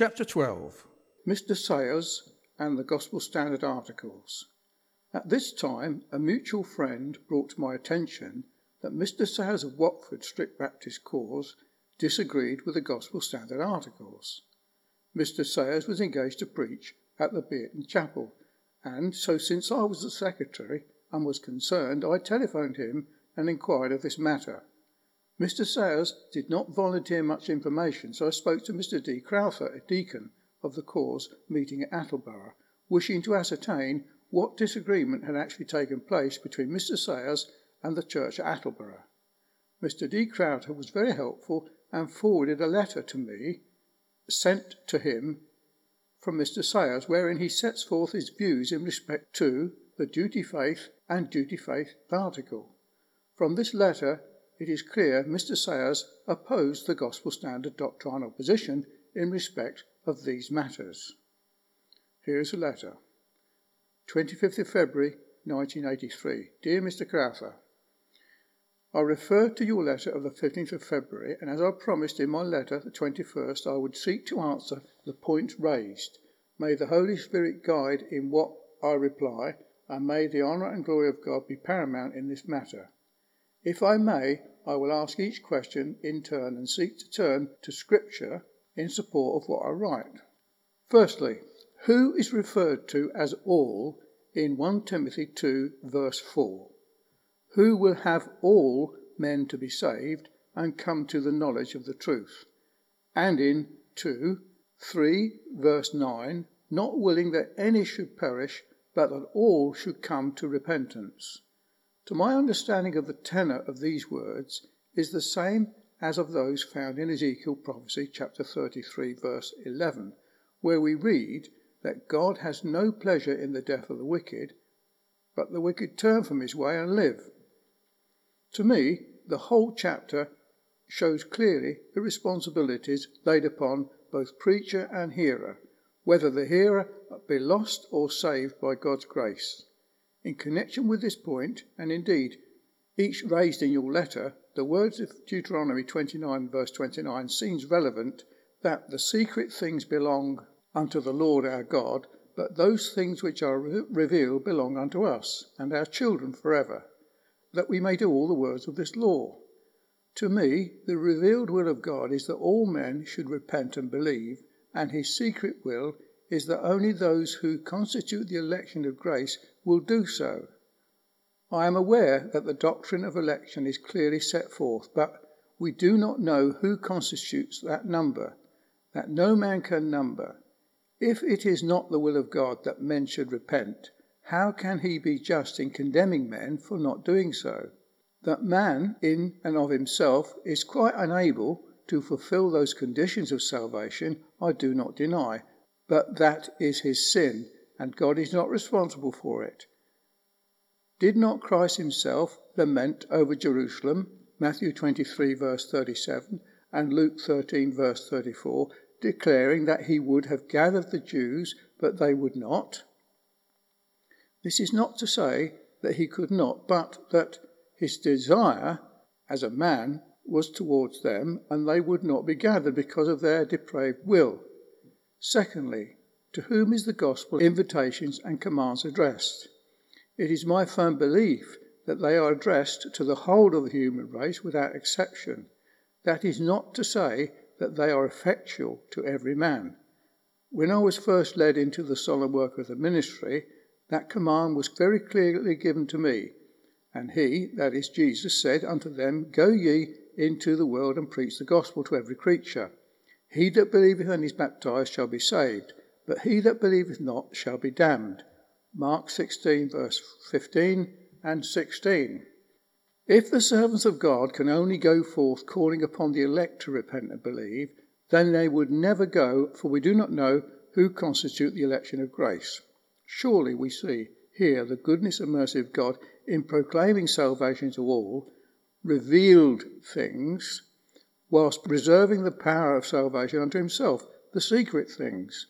Chapter 12 Mr. Sayers and the Gospel Standard Articles. At this time, a mutual friend brought to my attention that Mr. Sayers of Watford Strict Baptist Cause disagreed with the Gospel Standard Articles. Mr. Sayers was engaged to preach at the Beaton Chapel, and so since I was the secretary and was concerned, I telephoned him and inquired of this matter. Mr. Sayers did not volunteer much information, so I spoke to Mr. D. Crowther, a deacon of the cause meeting at Attleborough, wishing to ascertain what disagreement had actually taken place between Mr. Sayers and the church at Attleborough. Mr. D. Crowther was very helpful and forwarded a letter to me sent to him from Mr. Sayers, wherein he sets forth his views in respect to the duty faith and duty faith article. From this letter, it is clear Mr. Sayers opposed the gospel standard doctrinal position in respect of these matters. Here is a letter. 25th of February 1983. Dear Mr. Crowther, I refer to your letter of the 15th of February, and as I promised in my letter, the 21st, I would seek to answer the points raised. May the Holy Spirit guide in what I reply, and may the honour and glory of God be paramount in this matter. If I may, I will ask each question in turn and seek to turn to Scripture in support of what I write. Firstly, who is referred to as all in 1 Timothy 2, verse 4? Who will have all men to be saved and come to the knowledge of the truth? And in 2, 3, verse 9, not willing that any should perish, but that all should come to repentance. To my understanding of the tenor of these words is the same as of those found in Ezekiel prophecy chapter 33 verse 11, where we read that God has no pleasure in the death of the wicked, but the wicked turn from his way and live. To me, the whole chapter shows clearly the responsibilities laid upon both preacher and hearer, whether the hearer be lost or saved by God's grace. In connection with this point, and indeed each raised in your letter, the words of Deuteronomy 29, verse 29, seems relevant that the secret things belong unto the Lord our God, but those things which are re- revealed belong unto us and our children forever, that we may do all the words of this law. To me, the revealed will of God is that all men should repent and believe, and his secret will is that only those who constitute the election of grace will do so. I am aware that the doctrine of election is clearly set forth, but we do not know who constitutes that number, that no man can number. If it is not the will of God that men should repent, how can he be just in condemning men for not doing so? That man, in and of himself, is quite unable to fulfill those conditions of salvation, I do not deny, but that is his sin, and God is not responsible for it. Did not Christ himself lament over Jerusalem, Matthew 23, verse 37, and Luke 13, verse 34, declaring that he would have gathered the Jews, but they would not? This is not to say that he could not, but that his desire as a man was towards them, and they would not be gathered because of their depraved will. Secondly, to whom is the gospel invitations and commands addressed? It is my firm belief that they are addressed to the whole of the human race without exception. That is not to say that they are effectual to every man. When I was first led into the solemn work of the ministry, that command was very clearly given to me. And he, that is Jesus, said unto them, Go ye into the world and preach the gospel to every creature. He that believeth and is baptized shall be saved, but he that believeth not shall be damned. Mark 16, verse 15 and 16. If the servants of God can only go forth calling upon the elect to repent and believe, then they would never go, for we do not know who constitute the election of grace. Surely we see here the goodness and mercy of God in proclaiming salvation to all, revealed things whilst preserving the power of salvation unto himself, the secret things.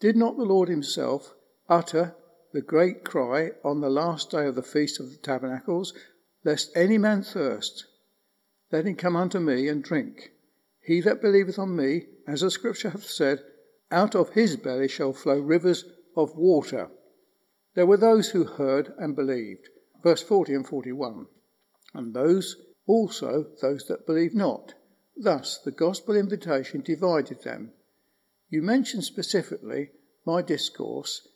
Did not the Lord himself utter the great cry on the last day of the Feast of the Tabernacles, Lest any man thirst, let him come unto me and drink. He that believeth on me, as the Scripture hath said, out of his belly shall flow rivers of water. There were those who heard and believed. Verse 40 and 41. And those also those that believed not. Thus the gospel invitation divided them. You mention specifically my discourse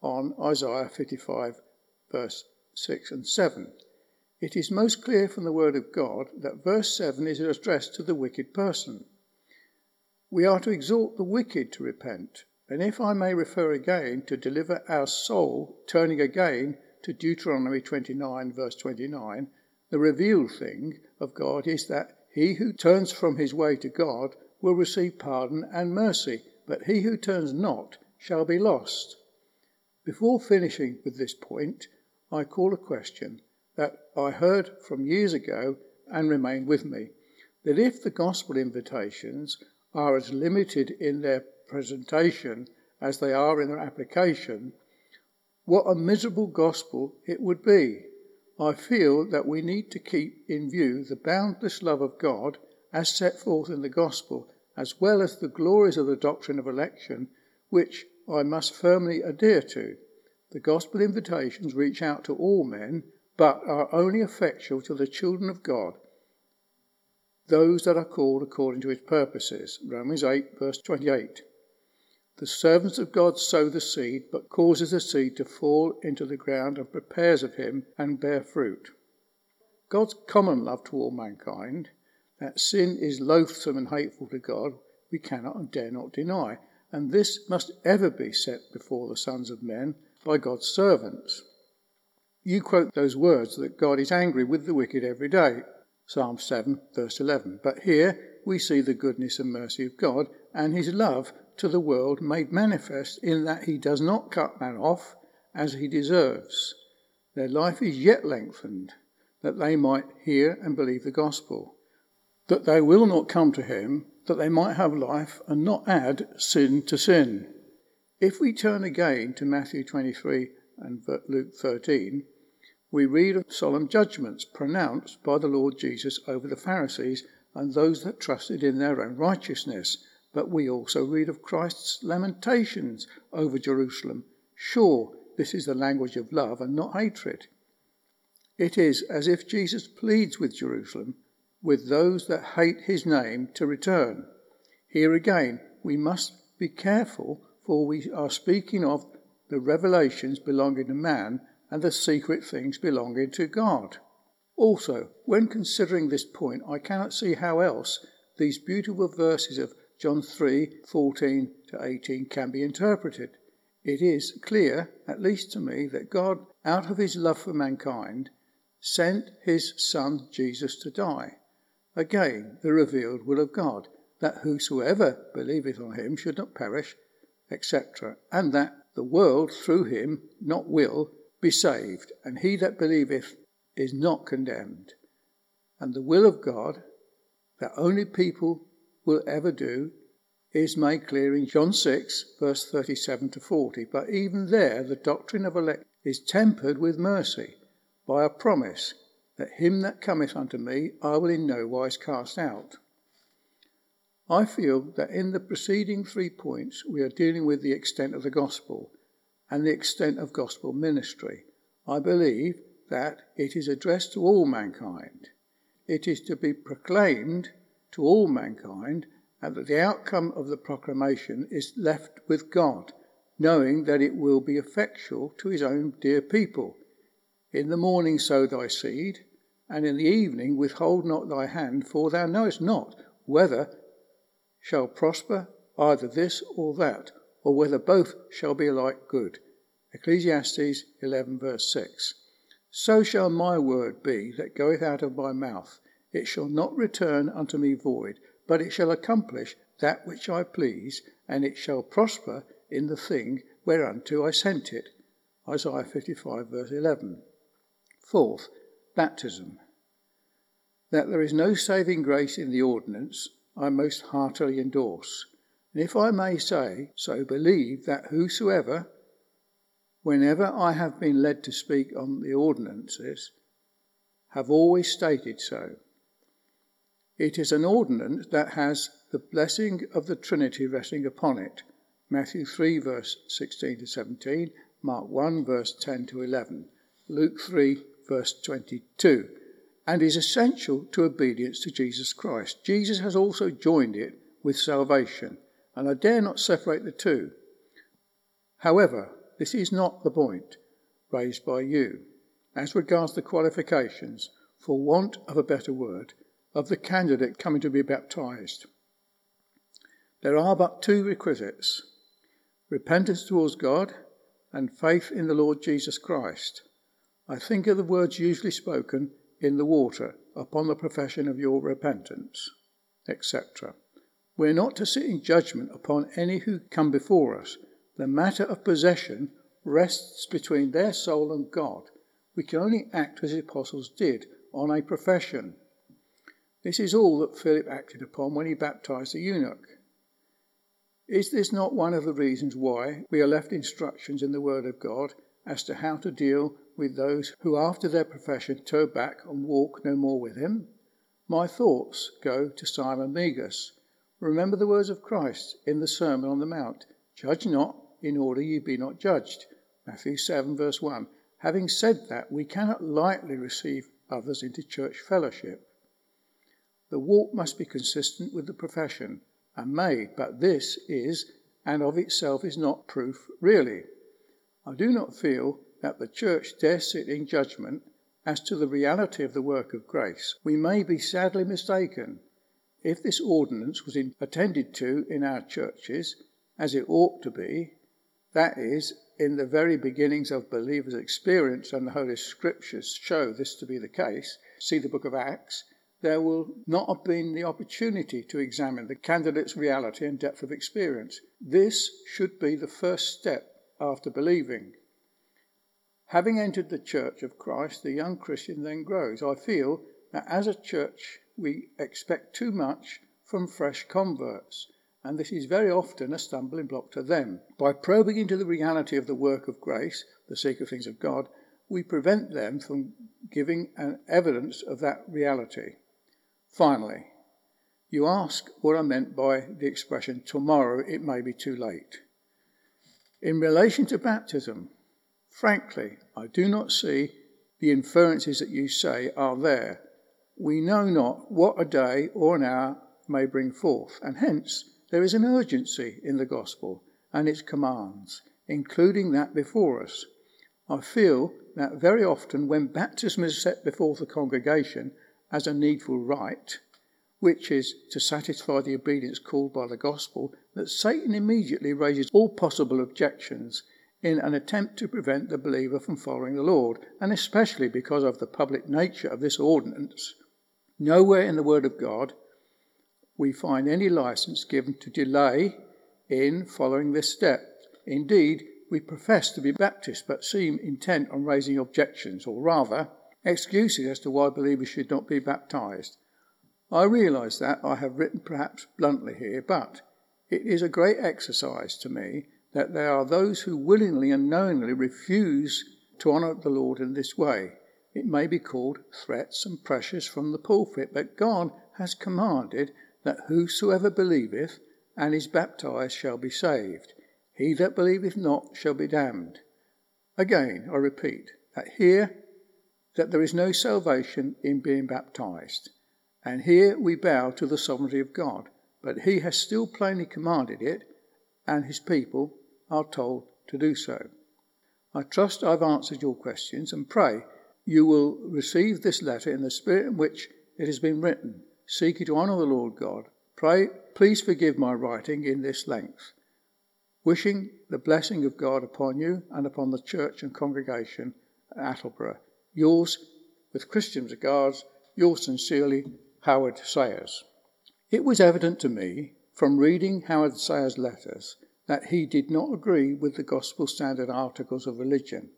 on Isaiah 55, verse 6 and 7. It is most clear from the word of God that verse 7 is addressed to the wicked person. We are to exhort the wicked to repent, and if I may refer again to deliver our soul, turning again to Deuteronomy 29, verse 29, the revealed thing of God is that he who turns from his way to God will receive pardon and mercy, but he who turns not shall be lost. Before finishing with this point, I call a question that I heard from years ago and remained with me that if the gospel invitations are as limited in their presentation as they are in their application, what a miserable gospel it would be. I feel that we need to keep in view the boundless love of God as set forth in the gospel, as well as the glories of the doctrine of election, which I must firmly adhere to. The gospel invitations reach out to all men, but are only effectual to the children of God, those that are called according to his purposes. Romans 8, verse 28. The servants of God sow the seed, but causes the seed to fall into the ground and prepares of him and bear fruit. God's common love to all mankind, that sin is loathsome and hateful to God, we cannot and dare not deny, and this must ever be set before the sons of men by God's servants. You quote those words that God is angry with the wicked every day, Psalm 7, verse 11. But here we see the goodness and mercy of God and his love to the world made manifest in that he does not cut man off as he deserves. Their life is yet lengthened, that they might hear and believe the gospel, that they will not come to him, that they might have life and not add sin to sin. If we turn again to Matthew 23 and Luke 13, we read of solemn judgments pronounced by the Lord Jesus over the Pharisees and those that trusted in their own righteousness but we also read of Christ's lamentations over Jerusalem. Sure, this is the language of love and not hatred. It is as if Jesus pleads with Jerusalem, with those that hate his name, to return. Here again, we must be careful, for we are speaking of the revelations belonging to man and the secret things belonging to God. Also, when considering this point, I cannot see how else these beautiful verses of John 3 14 to 18 can be interpreted. It is clear, at least to me, that God, out of his love for mankind, sent his Son Jesus to die. Again, the revealed will of God, that whosoever believeth on him should not perish, etc., and that the world through him not will be saved, and he that believeth is not condemned. And the will of God, that only people will ever do is made clear in John 6, verse 37 to 40. But even there, the doctrine of elect is tempered with mercy by a promise that him that cometh unto me I will in no wise cast out. I feel that in the preceding three points we are dealing with the extent of the gospel and the extent of gospel ministry. I believe that it is addressed to all mankind. It is to be proclaimed to all mankind, and that the outcome of the proclamation is left with God, knowing that it will be effectual to his own dear people. In the morning sow thy seed, and in the evening withhold not thy hand, for thou knowest not whether shall prosper either this or that, or whether both shall be alike good. Ecclesiastes 11, verse 6. So shall my word be that goeth out of my mouth. It shall not return unto me void, but it shall accomplish that which I please, and it shall prosper in the thing whereunto I sent it. Isaiah 55, verse 11. Fourth, baptism. That there is no saving grace in the ordinance, I most heartily endorse. And if I may say so, believe that whosoever, whenever I have been led to speak on the ordinances, have always stated so. It is an ordinance that has the blessing of the Trinity resting upon it, Matthew 3, verse 16 to 17, Mark 1, verse 10 to 11, Luke 3, verse 22, and is essential to obedience to Jesus Christ. Jesus has also joined it with salvation, and I dare not separate the two. However, this is not the point raised by you. As regards the qualifications, for want of a better word, of the candidate coming to be baptized. There are but two requisites repentance towards God and faith in the Lord Jesus Christ. I think of the words usually spoken in the water upon the profession of your repentance, etc. We're not to sit in judgment upon any who come before us. The matter of possession rests between their soul and God. We can only act as the apostles did on a profession. This is all that Philip acted upon when he baptized the eunuch. Is this not one of the reasons why we are left instructions in the Word of God as to how to deal with those who, after their profession, turn back and walk no more with Him? My thoughts go to Simon Magus. Remember the words of Christ in the Sermon on the Mount Judge not, in order ye be not judged. Matthew 7, verse 1. Having said that, we cannot lightly receive others into church fellowship. The walk must be consistent with the profession and made, but this is and of itself is not proof really. I do not feel that the church dare sit in judgment as to the reality of the work of grace. We may be sadly mistaken. If this ordinance was in, attended to in our churches, as it ought to be, that is, in the very beginnings of believers' experience, and the Holy Scriptures show this to be the case, see the book of Acts, there will not have been the opportunity to examine the candidate's reality and depth of experience. This should be the first step after believing. Having entered the church of Christ, the young Christian then grows. I feel that as a church, we expect too much from fresh converts, and this is very often a stumbling block to them. By probing into the reality of the work of grace, the secret things of God, we prevent them from giving an evidence of that reality. Finally, you ask what I meant by the expression, tomorrow it may be too late. In relation to baptism, frankly, I do not see the inferences that you say are there. We know not what a day or an hour may bring forth, and hence there is an urgency in the gospel and its commands, including that before us. I feel that very often when baptism is set before the congregation, as a needful rite, which is to satisfy the obedience called by the gospel, that Satan immediately raises all possible objections in an attempt to prevent the believer from following the Lord, and especially because of the public nature of this ordinance. Nowhere in the Word of God we find any license given to delay in following this step. Indeed, we profess to be Baptists but seem intent on raising objections, or rather, excuses as to why believers should not be baptized. I realize that I have written perhaps bluntly here, but it is a great exercise to me that there are those who willingly and knowingly refuse to honour the Lord in this way. It may be called threats and pressures from the pulpit, but God has commanded that whosoever believeth and is baptized shall be saved. He that believeth not shall be damned. Again, I repeat that here that there is no salvation in being baptized. And here we bow to the sovereignty of God, but He has still plainly commanded it, and His people are told to do so. I trust I've answered your questions and pray you will receive this letter in the spirit in which it has been written, seeking to honour the Lord God. Pray, please forgive my writing in this length. Wishing the blessing of God upon you and upon the church and congregation at Attleborough. Yours, with Christian regards, yours sincerely, Howard Sayers. It was evident to me, from reading Howard Sayers' letters, that he did not agree with the Gospel Standard Articles of Religion,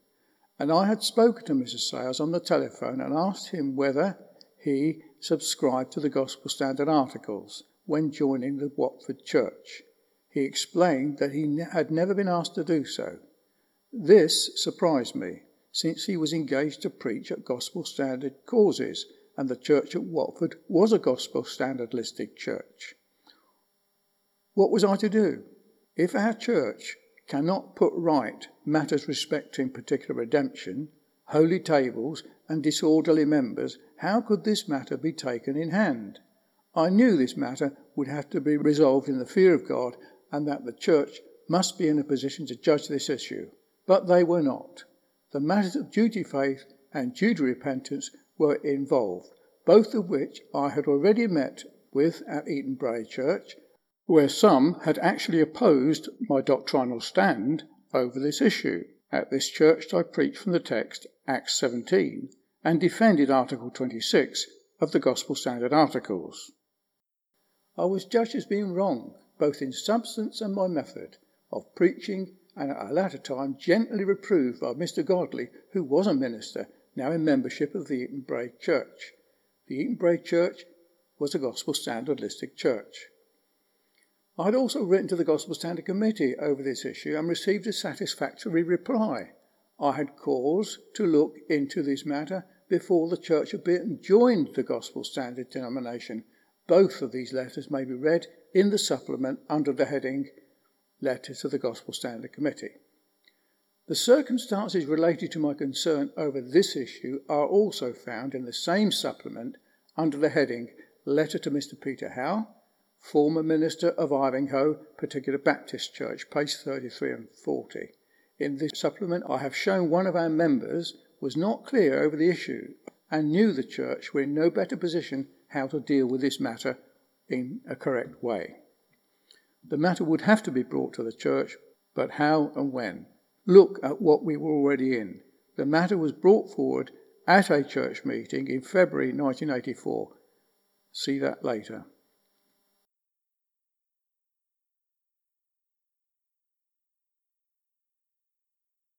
and I had spoken to Mrs. Sayers on the telephone and asked him whether he subscribed to the Gospel Standard Articles when joining the Watford Church. He explained that he had never been asked to do so. This surprised me, since he was engaged to preach at gospel standard causes, and the church at Watford was a gospel standard listed church. What was I to do? If our church cannot put right matters respecting particular redemption, holy tables, and disorderly members, how could this matter be taken in hand? I knew this matter would have to be resolved in the fear of God and that the church must be in a position to judge this issue. But they were not. The matters of duty faith and duty repentance were involved, both of which I had already met with at Eaton Bray Church, where some had actually opposed my doctrinal stand over this issue. At this church I preached from the text, Acts 17, and defended Article 26 of the Gospel Standard Articles. I was judged as being wrong, both in substance and my method of preaching, and at a latter time gently reproved by Mr. Godley, who was a minister, now in membership of the Eaton Bray Church. The Eaton Bray Church was a Gospel Standard listed church. I had also written to the Gospel Standard Committee over this issue and received a satisfactory reply. I had cause to look into this matter before the Church of Britain joined the Gospel Standard denomination both of these letters may be read in the supplement under the heading Letter to the Gospel Standard Committee. The circumstances related to my concern over this issue are also found in the same supplement under the heading Letter to Mr. Peter Howe, former minister of Ivinghoe Particular Baptist Church, page 33 and 40. In this supplement, I have shown one of our members was not clear over the issue and knew the church were in no better position how to deal with this matter in a correct way. The matter would have to be brought to the church, but how and when? Look at what we were already in. The matter was brought forward at a church meeting in February 1984. See that later.